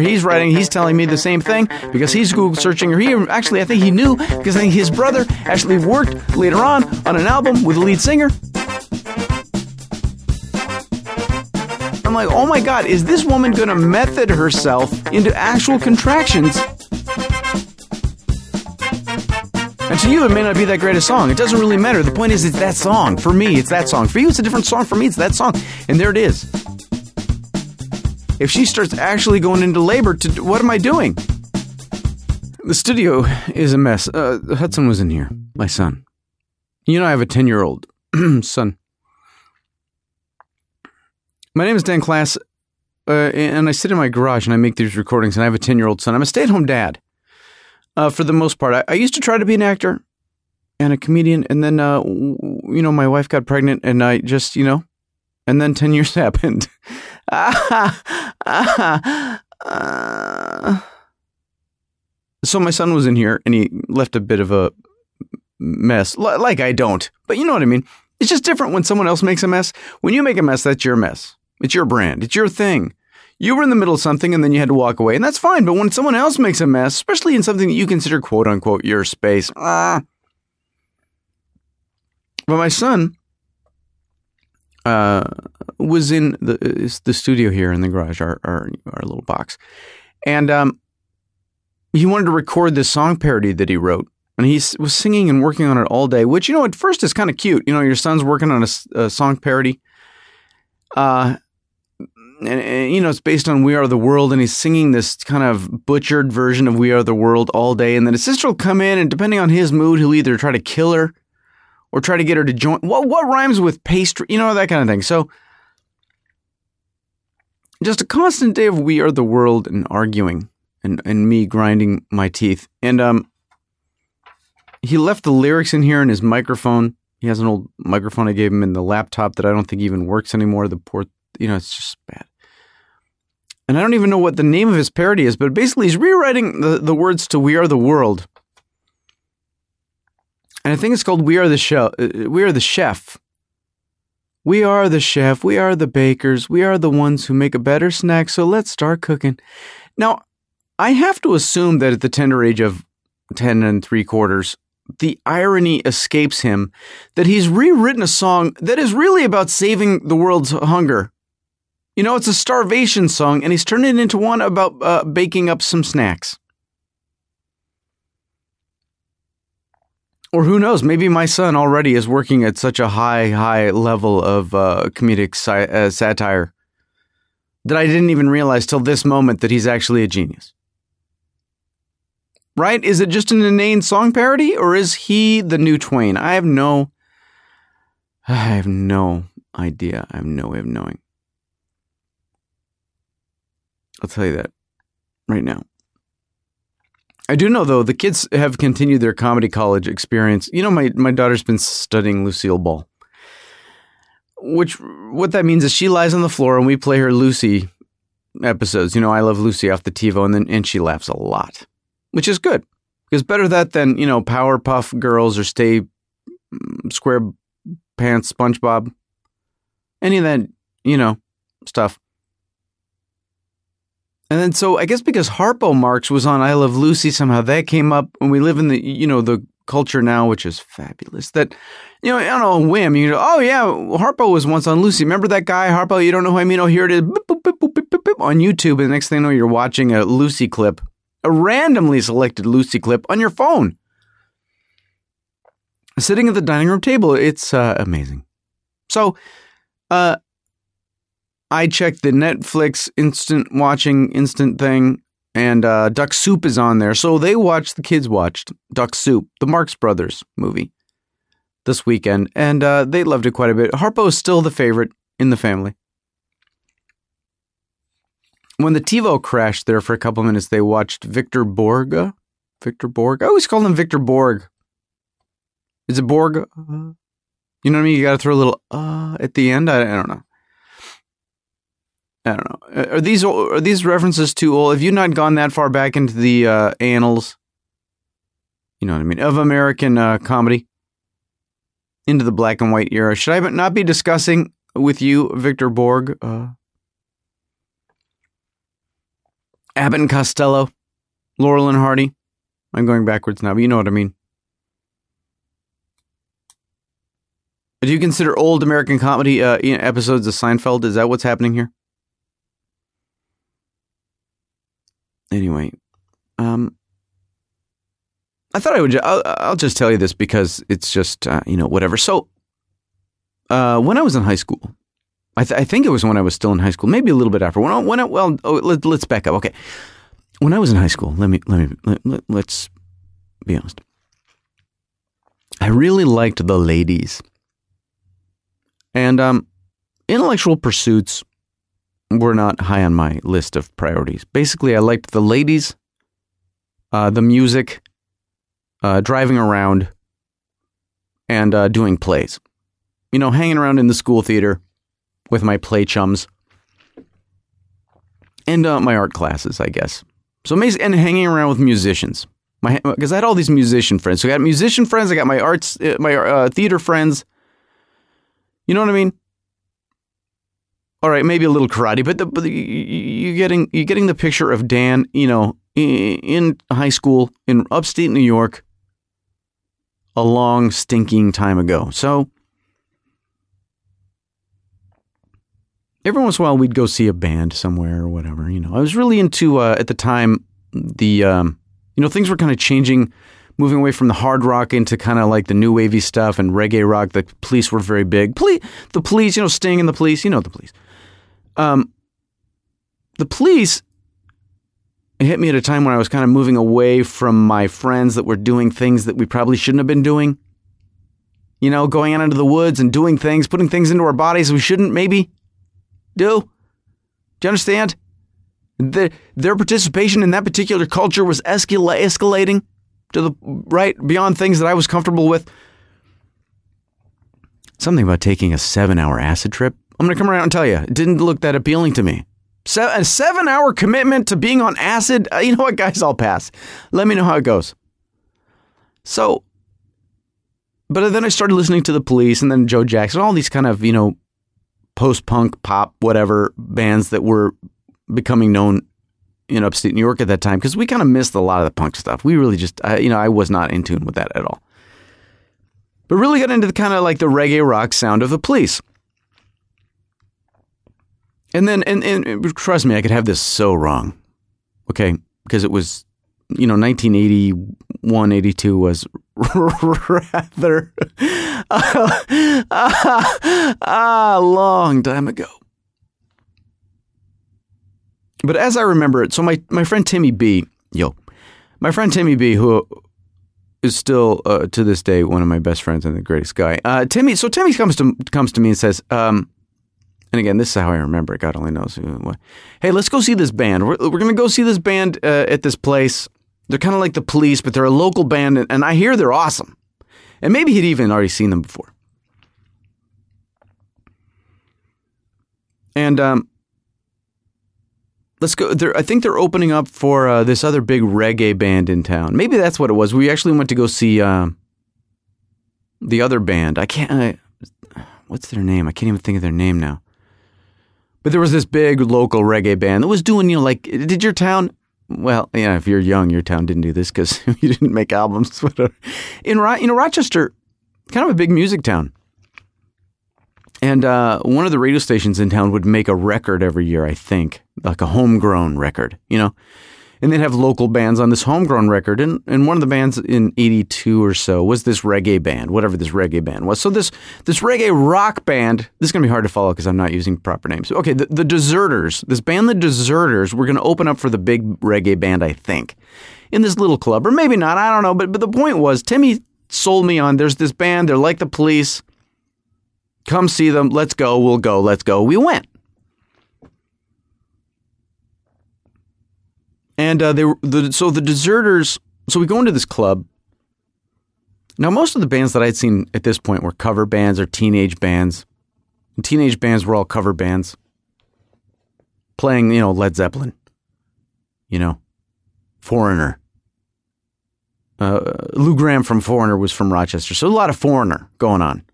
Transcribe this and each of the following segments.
he's writing, he's telling me the same thing because he's Google searching, or he actually, I think he knew because I think his brother actually worked later on on an album with a lead singer. I'm like, oh my god, is this woman gonna method herself into actual contractions? And to you, it may not be that great a song. It doesn't really matter. The point is, it's that song. For me, it's that song. For you, it's a different song. For me, it's that song. And there it is if she starts actually going into labor, to what am I doing? The studio is a mess. Uh, Hudson was in here, my son. You know, I have a 10 year old son. My name is Dan Klass, uh, and I sit in my garage and I make these recordings, and I have a 10 year old son. I'm a stay at home dad uh, for the most part. I, I, used to try to be an actor and a comedian, and then, uh, you know, my wife got pregnant, and I just, you know, and then 10 years happened. so my son was in here and he left a bit of a mess. Like I don't, but you know what I mean. It's just different when someone else makes a mess. When you make a mess, that's your mess. It's your brand. It's your thing. You were in the middle of something and then you had to walk away, and that's fine. But when someone else makes a mess, especially in something that you consider quote unquote your space, ah. But my son, uh, was in the the studio here in the garage, our our, our little box, and um, he wanted to record this song parody that he wrote, and he was singing and working on it all day. Which you know, at first is kind of cute. You know, your son's working on a, a song parody. Uh, and, and, you know it's based on "We Are the World," and he's singing this kind of butchered version of "We Are the World" all day. And then his sister will come in, and depending on his mood, he'll either try to kill her or try to get her to join. What what rhymes with pastry? You know that kind of thing. So just a constant day of we are the world and arguing and, and me grinding my teeth. And um he left the lyrics in here in his microphone. He has an old microphone I gave him in the laptop that I don't think even works anymore. The port, you know, it's just bad. And I don't even know what the name of his parody is, but basically he's rewriting the, the words to We Are the World and I think it's called "We Are the Chef." Uh, we are the chef. We are the chef. We are the bakers. We are the ones who make a better snack. So let's start cooking. Now, I have to assume that at the tender age of ten and three quarters, the irony escapes him that he's rewritten a song that is really about saving the world's hunger. You know, it's a starvation song, and he's turned it into one about uh, baking up some snacks. Or who knows? Maybe my son already is working at such a high, high level of uh, comedic si- uh, satire that I didn't even realize till this moment that he's actually a genius. Right? Is it just an inane song parody, or is he the new Twain? I have no, I have no idea. I have no way of knowing. I'll tell you that right now. I do know though the kids have continued their comedy college experience. You know, my my daughter's been studying Lucille Ball, which what that means is she lies on the floor and we play her Lucy episodes. You know, I love Lucy off the TiVo, and then and she laughs a lot, which is good because better that than you know Powerpuff Girls or Stay mm, Square Pants SpongeBob, any of that you know stuff. And then so I guess because Harpo Marx was on I Love Lucy somehow that came up when we live in the you know the culture now which is fabulous that you know on a whim you know oh yeah Harpo was once on Lucy. Remember that guy Harpo? You don't know who I mean oh here it is boop, boop, boop, on YouTube and the next thing you know you're watching a Lucy clip a randomly selected Lucy clip on your phone. Sitting at the dining room table it's uh, amazing. So uh I checked the Netflix instant watching instant thing, and uh, Duck Soup is on there. So they watched, the kids watched Duck Soup, the Marx Brothers movie, this weekend, and uh, they loved it quite a bit. Harpo is still the favorite in the family. When the TiVo crashed there for a couple minutes, they watched Victor Borga. Victor Borg. I always call him Victor Borg. Is it Borg? You know what I mean? You got to throw a little uh at the end. I, I don't know. I don't know. Are these are these references too old? Have you not gone that far back into the uh, annals? You know what I mean of American uh, comedy into the black and white era. Should I not be discussing with you, Victor Borg? Uh, Abbott and Costello, Laurel and Hardy. I'm going backwards now, but you know what I mean. Do you consider old American comedy uh, episodes of Seinfeld? Is that what's happening here? Anyway, um, I thought I would. I'll, I'll, just tell you this because it's just uh, you know whatever. So, uh, when I was in high school, I, th- I, think it was when I was still in high school, maybe a little bit after. When I, when I, well, oh, let, us back up. Okay, when I was in high school, let me let me let, let, let's be honest. I really liked the ladies, and um, intellectual pursuits were not high on my list of priorities. Basically, I liked the ladies, uh, the music, uh, driving around, and uh, doing plays. You know, hanging around in the school theater with my play chums and uh, my art classes, I guess. So and hanging around with musicians. Because I had all these musician friends. So I got musician friends. I got my arts, uh, my uh, theater friends. You know what I mean? All right, maybe a little karate, but, the, but you're getting you're getting the picture of Dan, you know, in high school in upstate New York, a long stinking time ago. So every once in a while, we'd go see a band somewhere or whatever. You know, I was really into uh, at the time the um, you know things were kind of changing moving away from the hard rock into kind of like the new wavy stuff and reggae rock. The police were very big. Police, the police, you know, Sting and the police, you know, the police um, the police hit me at a time when I was kind of moving away from my friends that were doing things that we probably shouldn't have been doing. You know, going out into the woods and doing things, putting things into our bodies we shouldn't maybe do. Do you understand? The, their participation in that particular culture was escala- escalating to the right beyond things that I was comfortable with. Something about taking a seven hour acid trip I'm going to come around and tell you, it didn't look that appealing to me. Se- a seven hour commitment to being on acid? Uh, you know what, guys? I'll pass. Let me know how it goes. So, but then I started listening to the police and then Joe Jackson, all these kind of, you know, post punk, pop, whatever bands that were becoming known in upstate New York at that time because we kind of missed a lot of the punk stuff. We really just, you know, I was not in tune with that at all. But really got into the kind of like the reggae rock sound of the police. And then, and, and trust me, I could have this so wrong. Okay. Because it was, you know, 1981, 82 was rather a uh, long time ago. But as I remember it, so my, my friend Timmy B, yo, my friend Timmy B, who is still uh, to this day one of my best friends and the greatest guy. Uh, Timmy, so Timmy comes to comes to me and says, um, and again, this is how I remember it. God only knows. what. Hey, let's go see this band. We're, we're going to go see this band uh, at this place. They're kind of like the police, but they're a local band, and, and I hear they're awesome. And maybe he'd even already seen them before. And um, let's go. I think they're opening up for uh, this other big reggae band in town. Maybe that's what it was. We actually went to go see uh, the other band. I can't. I, what's their name? I can't even think of their name now. But there was this big local reggae band that was doing, you know, like, did your town? Well, yeah, if you're young, your town didn't do this because you didn't make albums. in you know Rochester, kind of a big music town, and uh, one of the radio stations in town would make a record every year. I think, like a homegrown record, you know and they'd have local bands on this homegrown record. And, and one of the bands in 82 or so was this reggae band, whatever this reggae band was. So this, this reggae rock band, this is going to be hard to follow because I'm not using proper names. Okay, the, the Deserters, this band, The Deserters, were going to open up for the big reggae band, I think, in this little club, or maybe not, I don't know. But, but the point was, Timmy sold me on there's this band, they're like the police. Come see them. Let's go. We'll go. Let's go. We went. And uh, they were the, so the deserters. So we go into this club. Now, most of the bands that I'd seen at this point were cover bands or teenage bands. And teenage bands were all cover bands, playing you know Led Zeppelin, you know, Foreigner. Uh, Lou Gramm from Foreigner was from Rochester, so a lot of Foreigner going on.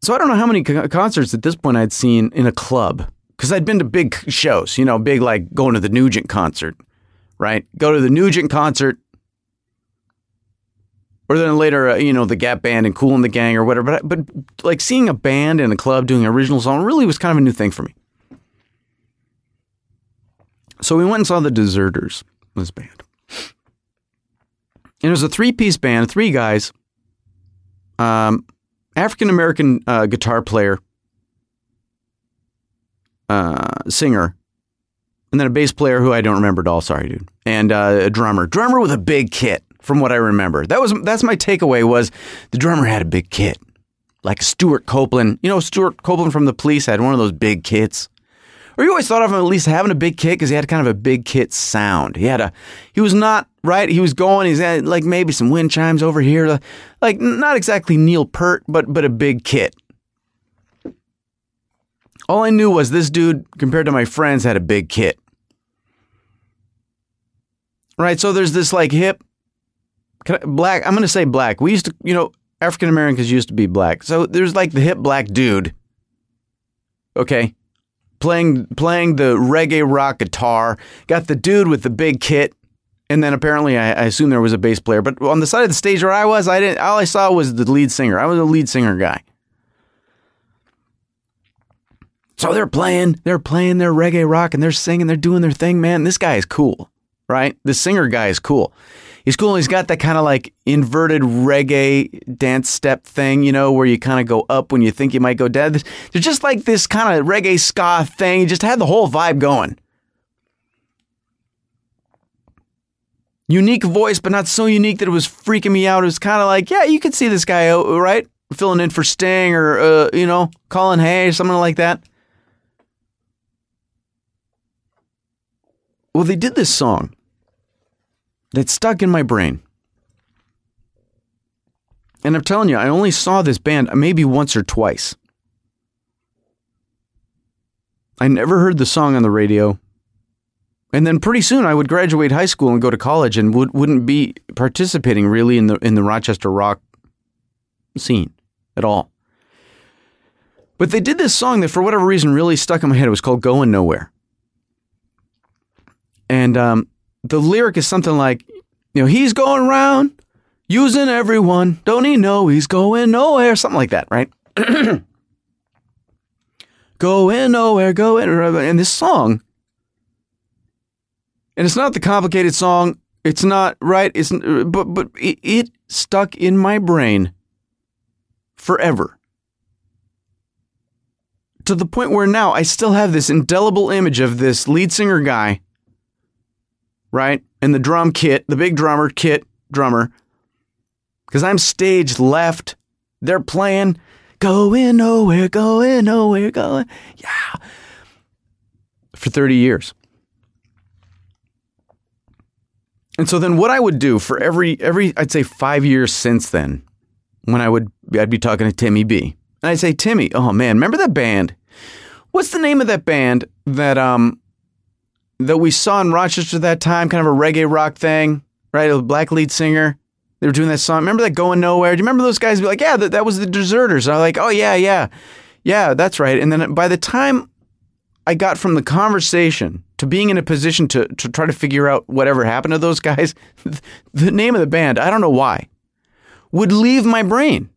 So I don't know how many co- concerts at this point I'd seen in a club because I'd been to big shows, you know, big like going to the Nugent concert, right? Go to the Nugent concert, or then later, uh, you know, the Gap Band and Kool and the Gang or whatever. But, but like seeing a band in a club doing an original song really was kind of a new thing for me. So we went and saw the Deserters, this band. And it was a three piece band, three guys, um, African American uh, guitar player, uh, singer, and then a bass player who I don't remember at all. Sorry, dude. And uh, a drummer, drummer with a big kit, from what I remember. That was that's my takeaway was the drummer had a big kit, like Stewart Copeland. You know, Stewart Copeland from the Police had one of those big kits. Or you always thought of him at least having a big kit because he had kind of a big kit sound. He had a, he was not right. He was going. He's had like maybe some wind chimes over here, like not exactly Neil Peart, but but a big kit. All I knew was this dude, compared to my friends, had a big kit. Right. So there's this like hip, black. I'm going to say black. We used to, you know, African Americans used to be black. So there's like the hip black dude. Okay playing playing the reggae rock guitar. Got the dude with the big kit, and then apparently I, I assume there was a bass player. But on the side of the stage where I was, I didn't. All I saw was the lead singer. I was a lead singer guy. So they're playing, they're playing their reggae rock, and they're singing, they're doing their thing. Man, this guy is cool, right? The singer guy is cool he's cool. He's got that kind of like inverted reggae dance step thing, you know, where you kind of go up when you think you might go down. There's just like this kind of reggae ska thing. He just had the whole vibe going. Unique voice, but not so unique that it was freaking me out. It was kind of like, yeah, you could see this guy, right? Filling in for Sting or, uh, you know, Colin Hay or something like that. Well, they did this song that stuck in my brain. And I'm telling you, I only saw this band maybe once or twice. I never heard the song on the radio. And then pretty soon I would graduate high school and go to college and would, wouldn't be participating really in the in the Rochester rock scene at all. But they did this song that for whatever reason really stuck in my head. It was called Going Nowhere. And um, the lyric is something like, you know, he's going around using everyone. Don't he know he's going nowhere? Something like that, right? going nowhere, going. And this song, and it's not the complicated song. It's not right. It's but but it, it stuck in my brain forever to the point where now I still have this indelible image of this lead singer guy right? And the drum kit, the big drummer kit drummer. Because I'm stage left. They're playing going nowhere, going nowhere, going. Yeah. For 30 years. And so then what I would do for every every I'd say 5 years since then when I would I'd be talking to Timmy B. And I'd say, "Timmy, oh man, remember that band? What's the name of that band that um that we saw in Rochester at that time, kind of a reggae rock thing, right? A black lead singer. They were doing that song. Remember that Going Nowhere? Do you remember those guys be like, yeah, that, that was the Deserters? And I'm like, oh, yeah, yeah. Yeah, that's right. And then by the time I got from the conversation to being in a position to, to try to figure out whatever happened to those guys, the name of the band, I don't know why, would leave my brain.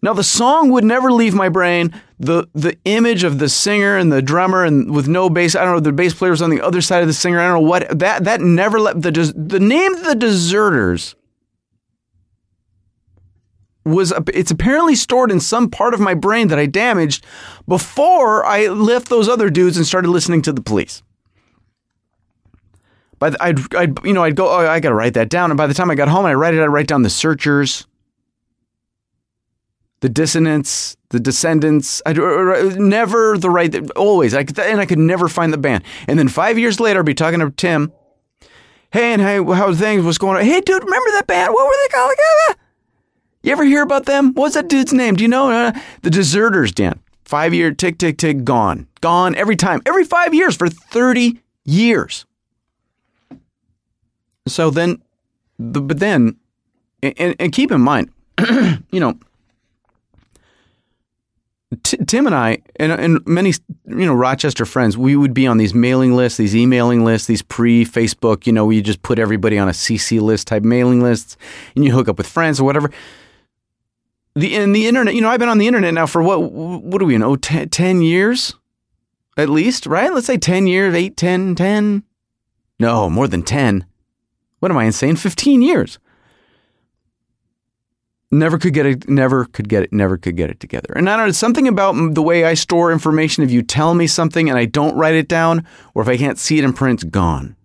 Now the song would never leave my brain. The the image of the singer and the drummer and with no bass. I don't know. The bass player was on the other side of the singer. I don't know what that that never left the the name the Deserters was it's apparently stored in some part of my brain that I damaged before I left those other dudes and started listening to the police. By the, I'd, I'd you know I'd go oh I got to write that down and by the time I got home I write it I write down the searchers the dissonance, the descendants. I never the right. Always, I and I could never find the band. And then five years later, I'd be talking to Tim. Hey, and hey, how things? What's going on? Hey, dude, remember that band? What were they called? You ever hear about them? What's that dude's name? Do you know? Uh, the Deserters, Dan. Five year tick, tick, tick, gone. Gone every time. Every five years for 30 years. So then, but then, and, and keep in mind, you know, T- Tim and I and, and many you know Rochester friends, we would be on these mailing lists, these emailing lists, these pre-Facebook. You know, where you just put everybody on a CC list type mailing lists, and you hook up with friends or whatever. The in the internet, you know, I've been on the internet now for what? What are we in? 10, 10 years, at least, right? Let's say ten years, 8, 10, 10. No, more than ten. What am I insane? Fifteen years never could get it never could get it never could get it together. And i don't know it's something about the way i store information. If you tell me something and i don't write it down or if i can't see it in print it's gone.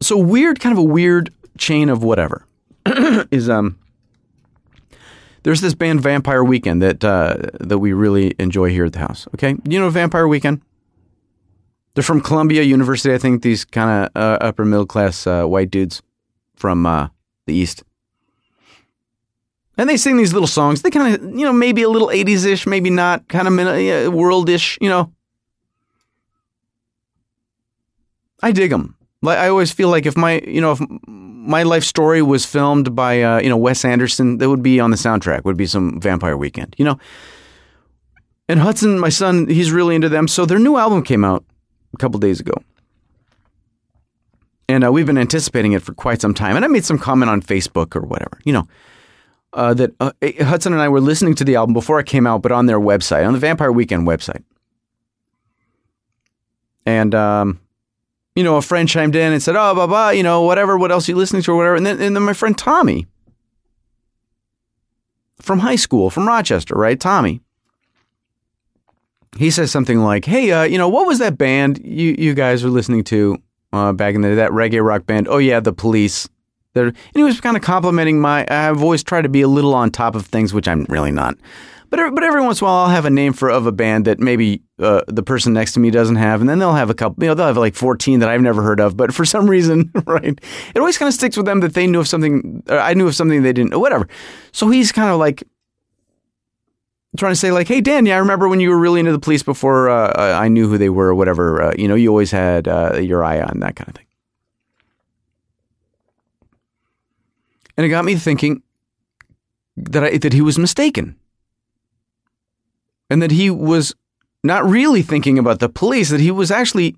So weird kind of a weird chain of whatever is um there's this band vampire weekend that uh, that we really enjoy here at the house okay? You know vampire weekend they're from Columbia University, I think. These kind of uh, upper middle class uh, white dudes from uh, the East, and they sing these little songs. They kind of, you know, maybe a little '80s ish, maybe not, kind of uh, worldish, you know. I dig them. Like I always feel like if my, you know, if my life story was filmed by, uh, you know, Wes Anderson, that would be on the soundtrack. Would be some Vampire Weekend, you know. And Hudson, my son, he's really into them. So their new album came out a couple days ago. And uh, we've been anticipating it for quite some time. And I made some comment on Facebook or whatever, you know, uh, that uh, eh, Hudson and I were listening to the album before it came out, but on their website, on the Vampire Weekend website. And, um, you know, a friend chimed in and said, oh, blah, blah, you know, whatever, what else are you listening to or whatever. And then, and then my friend Tommy from high school, from Rochester, right? Tommy he says something like, "Hey, uh, you know, what was that band you you guys were listening to uh, back in the? That reggae rock band? Oh yeah, the Police." They're, and he was kind of complimenting my. I've always tried to be a little on top of things, which I'm really not. But but every once in a while, I'll have a name for of a band that maybe uh, the person next to me doesn't have, and then they'll have a couple. You know, they'll have like 14 that I've never heard of. But for some reason, right, it always kind of sticks with them that they knew of something. I knew of something they didn't. Know, whatever. So he's kind of like trying to say like, hey Dan, yeah, I remember when you were really into the police before uh, I knew who they were or whatever. Uh, you know, you always had uh, your eye on that kind of thing. And it got me thinking that I, that he was mistaken, and that he was not really thinking about the police. That he was actually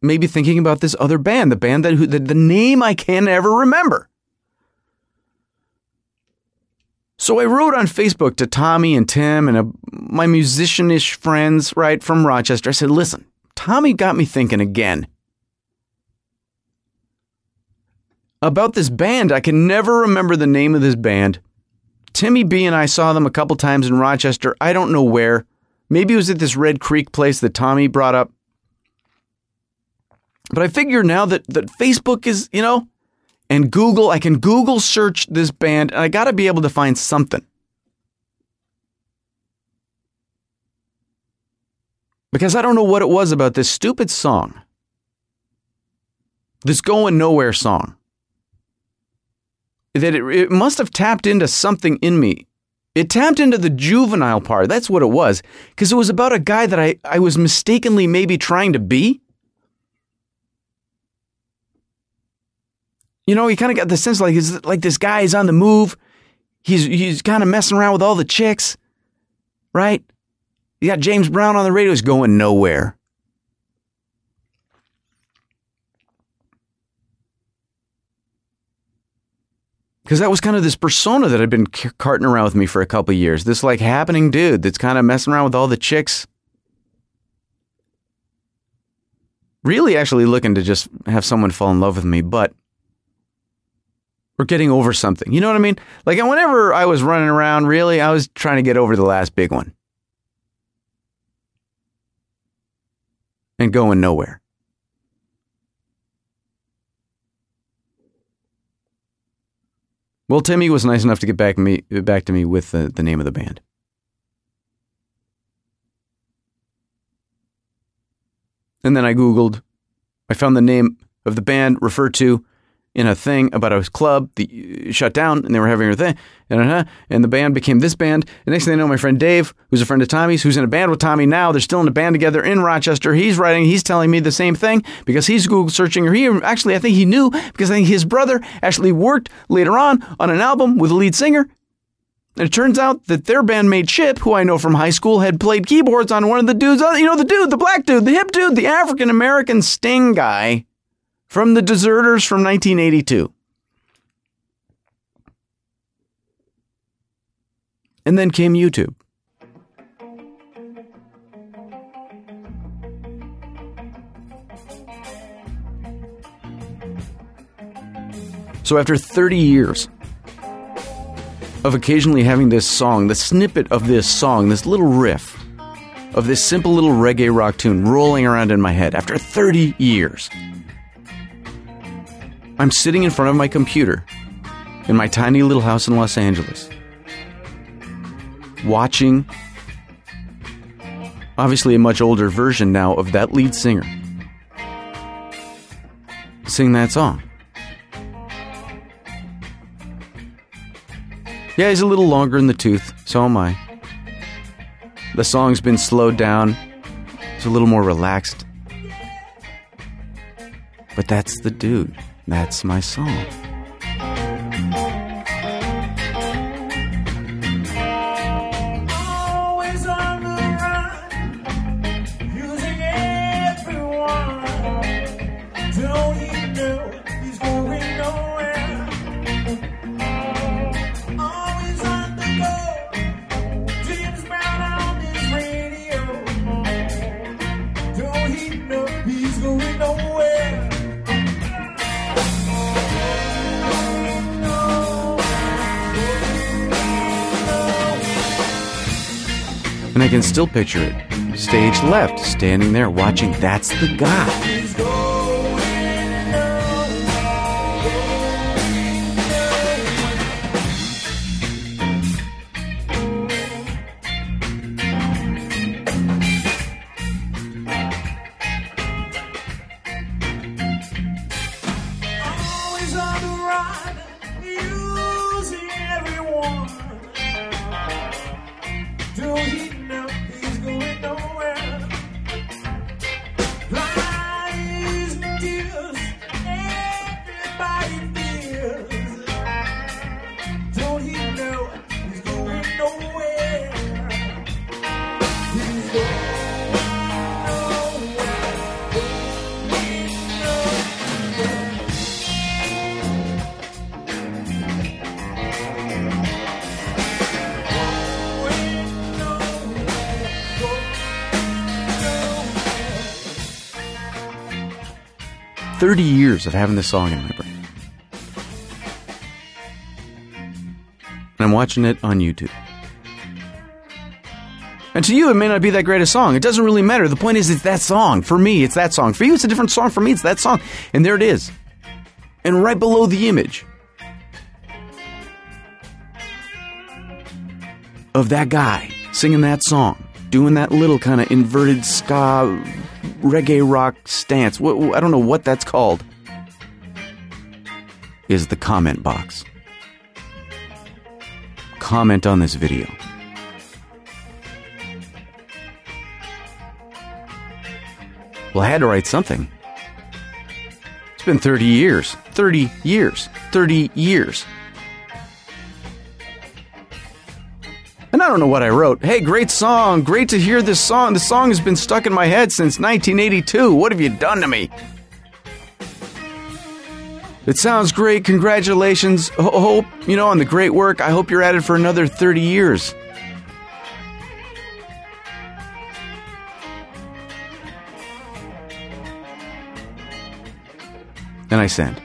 maybe thinking about this other band, the band that who, the, the name I can never remember. So I wrote on Facebook to Tommy and Tim and a, my musicianish friends, right, from Rochester. I said, listen, Tommy got me thinking again about this band. I can never remember the name of this band. Timmy B and I saw them a couple times in Rochester. I don't know where. Maybe it was at this Red Creek place that Tommy brought up. But I figure now that, that Facebook is, you know, and Google, I can Google search this band and I got to be able to find something. Because I don't know what it was about this stupid song, this going nowhere song, that it, it must have tapped into something in me. It tapped into the juvenile part. That's what it was. Because it was about a guy that I, I was mistakenly maybe trying to be. You know, you kind of got the sense like he's like this guy is on the move. He's he's kind of messing around with all the chicks, right? You got James Brown on the radio. He's going nowhere. Because that was kind of this persona that had been carting around with me for a couple years. This like happening dude that's kind of messing around with all the chicks. Really, actually looking to just have someone fall in love with me, but or getting over something. You know what I mean? Like whenever I was running around, really, I was trying to get over the last big one. And going nowhere. Well, Timmy was nice enough to get back me back to me with the, the name of the band. And then I Googled. I found the name of the band referred to in a thing about a club the shut down and they were having a thing and, uh, the band became this band. The next thing I know my friend Dave who's a friend of Tommy's who's in a band with Tommy now they're still in a band together in Rochester. He's writing he's telling me the same thing because he's Google searching or he actually I think he knew because I think his brother actually worked later on on an album with a lead singer. And it turns out that their bandmate Chip, who I know from high school, had played keyboards on one of the dudes, uh, you know, the dude, the black dude, the hip dude, the African American Sting guy from the Deserters from 1982. And then came YouTube. So after 30 years of occasionally having this song, the snippet of this song, this little riff of this simple little reggae rock tune rolling around in my head after 30 years, I'm sitting in front of my computer in my tiny little house in Los Angeles, watching obviously a much older version now of that lead singer sing that song. Yeah, he's a little longer in the tooth, so am I. The song's been slowed down, it's a little more relaxed. But that's the dude. That's my song. Still picture it. Stage left, standing there watching. That's the guy. 30 years of having this song in my brain. And I'm watching it on YouTube. And to you, it may not be that great a song. It doesn't really matter. The point is, it's that song. For me, it's that song. For you, it's a different song. For me, it's that song. And there it is. And right below the image of that guy singing that song, doing that little kind of inverted ska reggae rock stance. I don't know what that's called. Is the comment box. Comment on this video. Well, I had to write something. It's been 30 years. 30 years. 30 years. And I don't know what I wrote. Hey, great song. Great to hear this song. The song has been stuck in my head since 1982. What have you done to me? It sounds great. Congratulations. Ho- hope, you know, on the great work. I hope you're at it for another 30 years. And I send.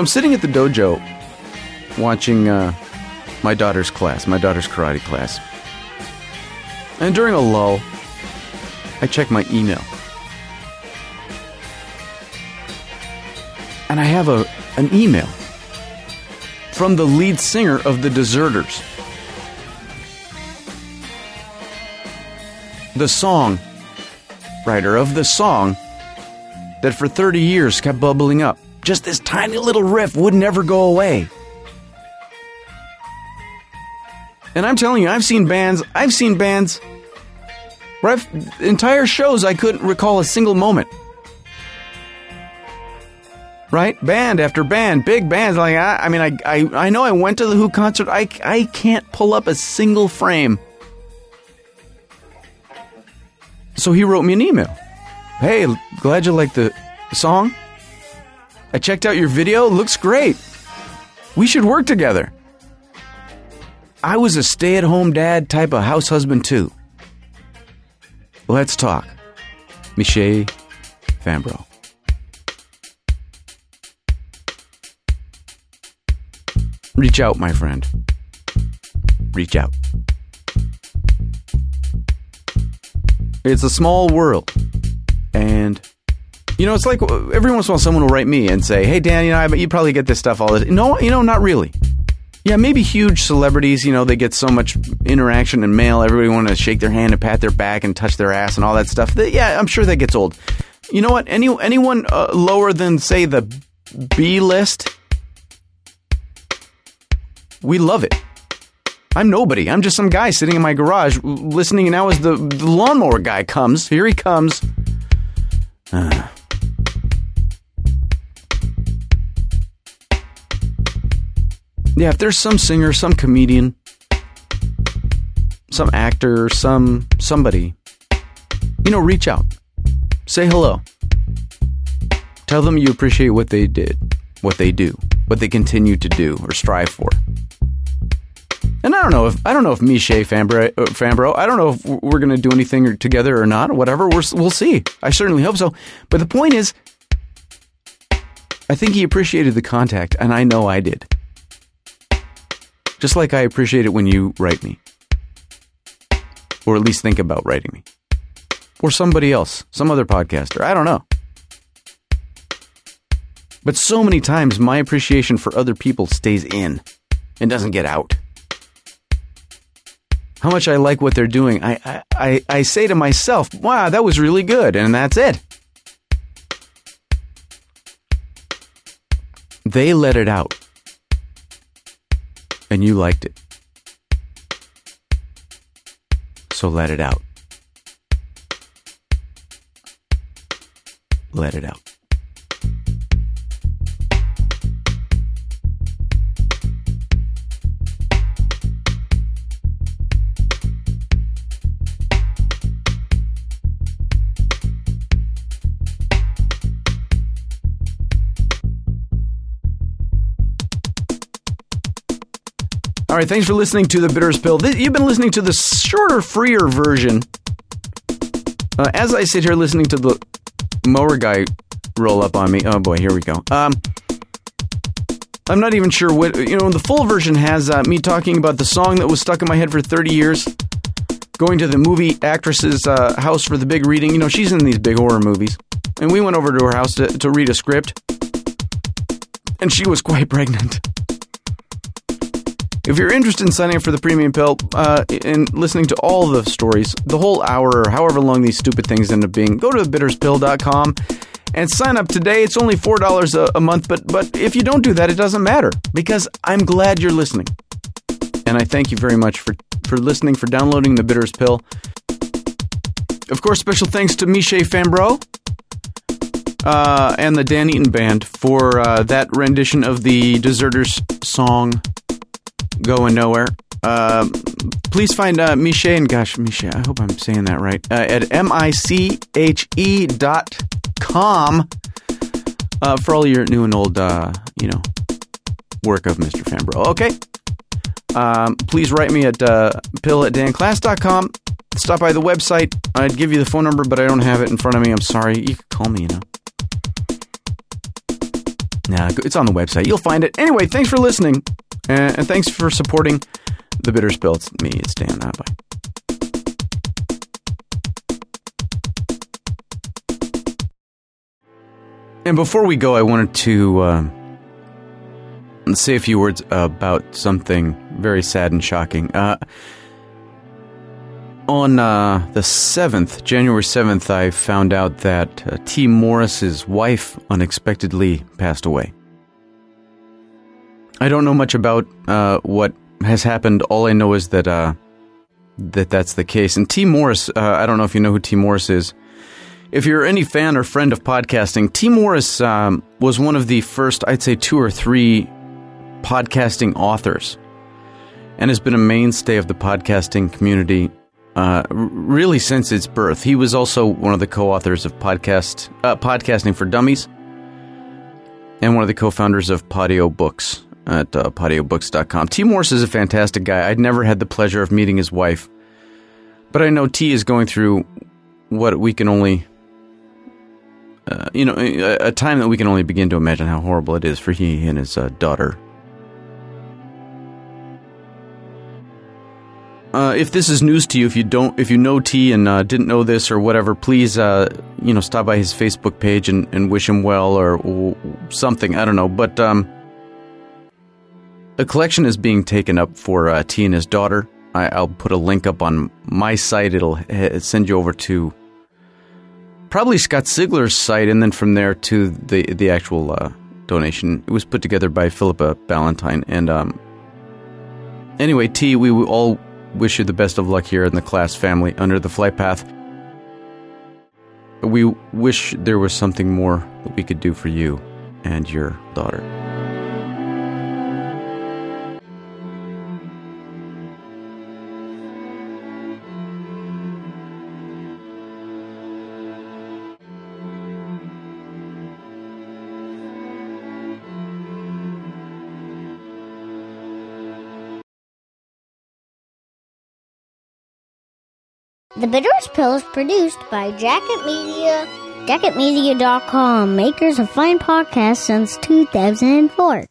I'm sitting at the dojo watching uh, my daughter's class, my daughter's karate class. And during a lull, I check my email. And I have a, an email from the lead singer of the Deserters. the song writer of the song that for 30 years kept bubbling up. Just this tiny little riff would never go away. And I'm telling you, I've seen bands, I've seen bands where I've, entire shows I couldn't recall a single moment. Right? Band after band, big bands. Like I, I mean, I, I, I know I went to the Who concert. I, I can't pull up a single frame. So he wrote me an email. Hey, glad you like the song. I checked out your video. Looks great. We should work together. I was a stay at home dad type of house husband too. Let's talk. Miche Fambro. Reach out, my friend. Reach out. It's a small world. And, you know, it's like every once in a while someone will write me and say, hey, Dan, you know, I you probably get this stuff all the time. No, you know, not really. Yeah, maybe huge celebrities, you know, they get so much interaction and mail. Everybody want to shake their hand and pat their back and touch their ass and all that stuff. They, yeah, I'm sure that gets old. You know what? Any anyone uh, lower than say the B list, we love it. I'm nobody. I'm just some guy sitting in my garage listening. And now, as the, the lawnmower guy comes, here he comes. Uh. Yeah, if there's some singer, some comedian, some actor, some somebody, you know, reach out. Say hello. Tell them you appreciate what they did, what they do, what they continue to do or strive for. And I don't know if I don't know if Miche Fambro, Fambro I don't know if we're going to do anything together or not. Whatever, we're, we'll see. I certainly hope so. But the point is, I think he appreciated the contact, and I know I did. Just like I appreciate it when you write me, or at least think about writing me, or somebody else, some other podcaster. I don't know. But so many times, my appreciation for other people stays in and doesn't get out how much I like what they're doing, I, I, I say to myself, wow, that was really good. And that's it. They let it out. And you liked it. So let it out. Let it out. All right, thanks for listening to the Bitters Pill. You've been listening to the shorter, freer version. Uh, as I sit here listening to the mower guy roll up on me, oh boy, here we go. Um, I'm not even sure what you know. The full version has uh, me talking about the song that was stuck in my head for 30 years. Going to the movie actress's uh, house for the big reading. You know, she's in these big horror movies, and we went over to her house to, to read a script, and she was quite pregnant. If you're interested in signing up for the premium pill uh, and listening to all the stories, the whole hour or however long these stupid things end up being, go to bitterspill.com and sign up today. It's only four dollars a month, but but if you don't do that, it doesn't matter because I'm glad you're listening, and I thank you very much for for listening, for downloading the Bitters Pill. Of course, special thanks to Miche Fambro uh, and the Dan Eaton Band for uh, that rendition of the Deserters song going nowhere. Uh, please find uh, Miche and gosh, Miche, I hope I'm saying that right. Uh, at M-I-C-H-E dot com uh, for all your new and old, uh, you know, work of Mr. Fambro. Okay. Um, please write me at uh, pill at danklass.com. Stop by the website. I'd give you the phone number, but I don't have it in front of me. I'm sorry. You can call me, you know. Nah, it's on the website. You'll find it. Anyway, thanks for listening. And, thanks for supporting the Bitter Spill. It's me, it's Dan. Uh, bye. And before we go, I wanted to um, say a few words about something very sad and shocking. Uh, On uh, the 7th, January 7th, I found out that uh, Tee Morris's wife unexpectedly passed away. I don't know much about uh, what has happened. All I know is that uh, that that's the case. And Tee Morris, uh, I don't know if you know who Tee Morris is. If you're any fan or friend of podcasting, Tee Morris um, was one of the first, I'd say, two or three podcasting authors, and has been a mainstay of the podcasting community uh, really since its birth. He was also one of the co-authors of podcast uh, podcasting for dummies, and one of the co-founders of Podiobooks at uh, podiobooks.com. Tee Morris is a fantastic guy. I'd never had the pleasure of meeting his wife, but I know Tee is going through what we can only. Uh, you know, a, a time that we can only begin to imagine how horrible it is for he and his uh, daughter. Uh, if this is news to you, if you don't, if you know Tee and uh, didn't know this or whatever, please, uh, you know, stop by his Facebook page and, and wish him well or, something. I don't know, but um, a collection is being taken up for uh, Tee and his daughter. I, I'll put a link up on my site. It'll send you over to probably Scott Sigler's site, and then from there to the the actual uh, donation. It was put together by Philippa Ballantine, and um, anyway, Tee, we all wish you the best of luck here in the Klass family under the flight path. We wish there was something more that we could do for you and your daughter. The Bitterest Pill is produced by Jacket Media, jacketmedia.com, makers of fine podcasts since 2004.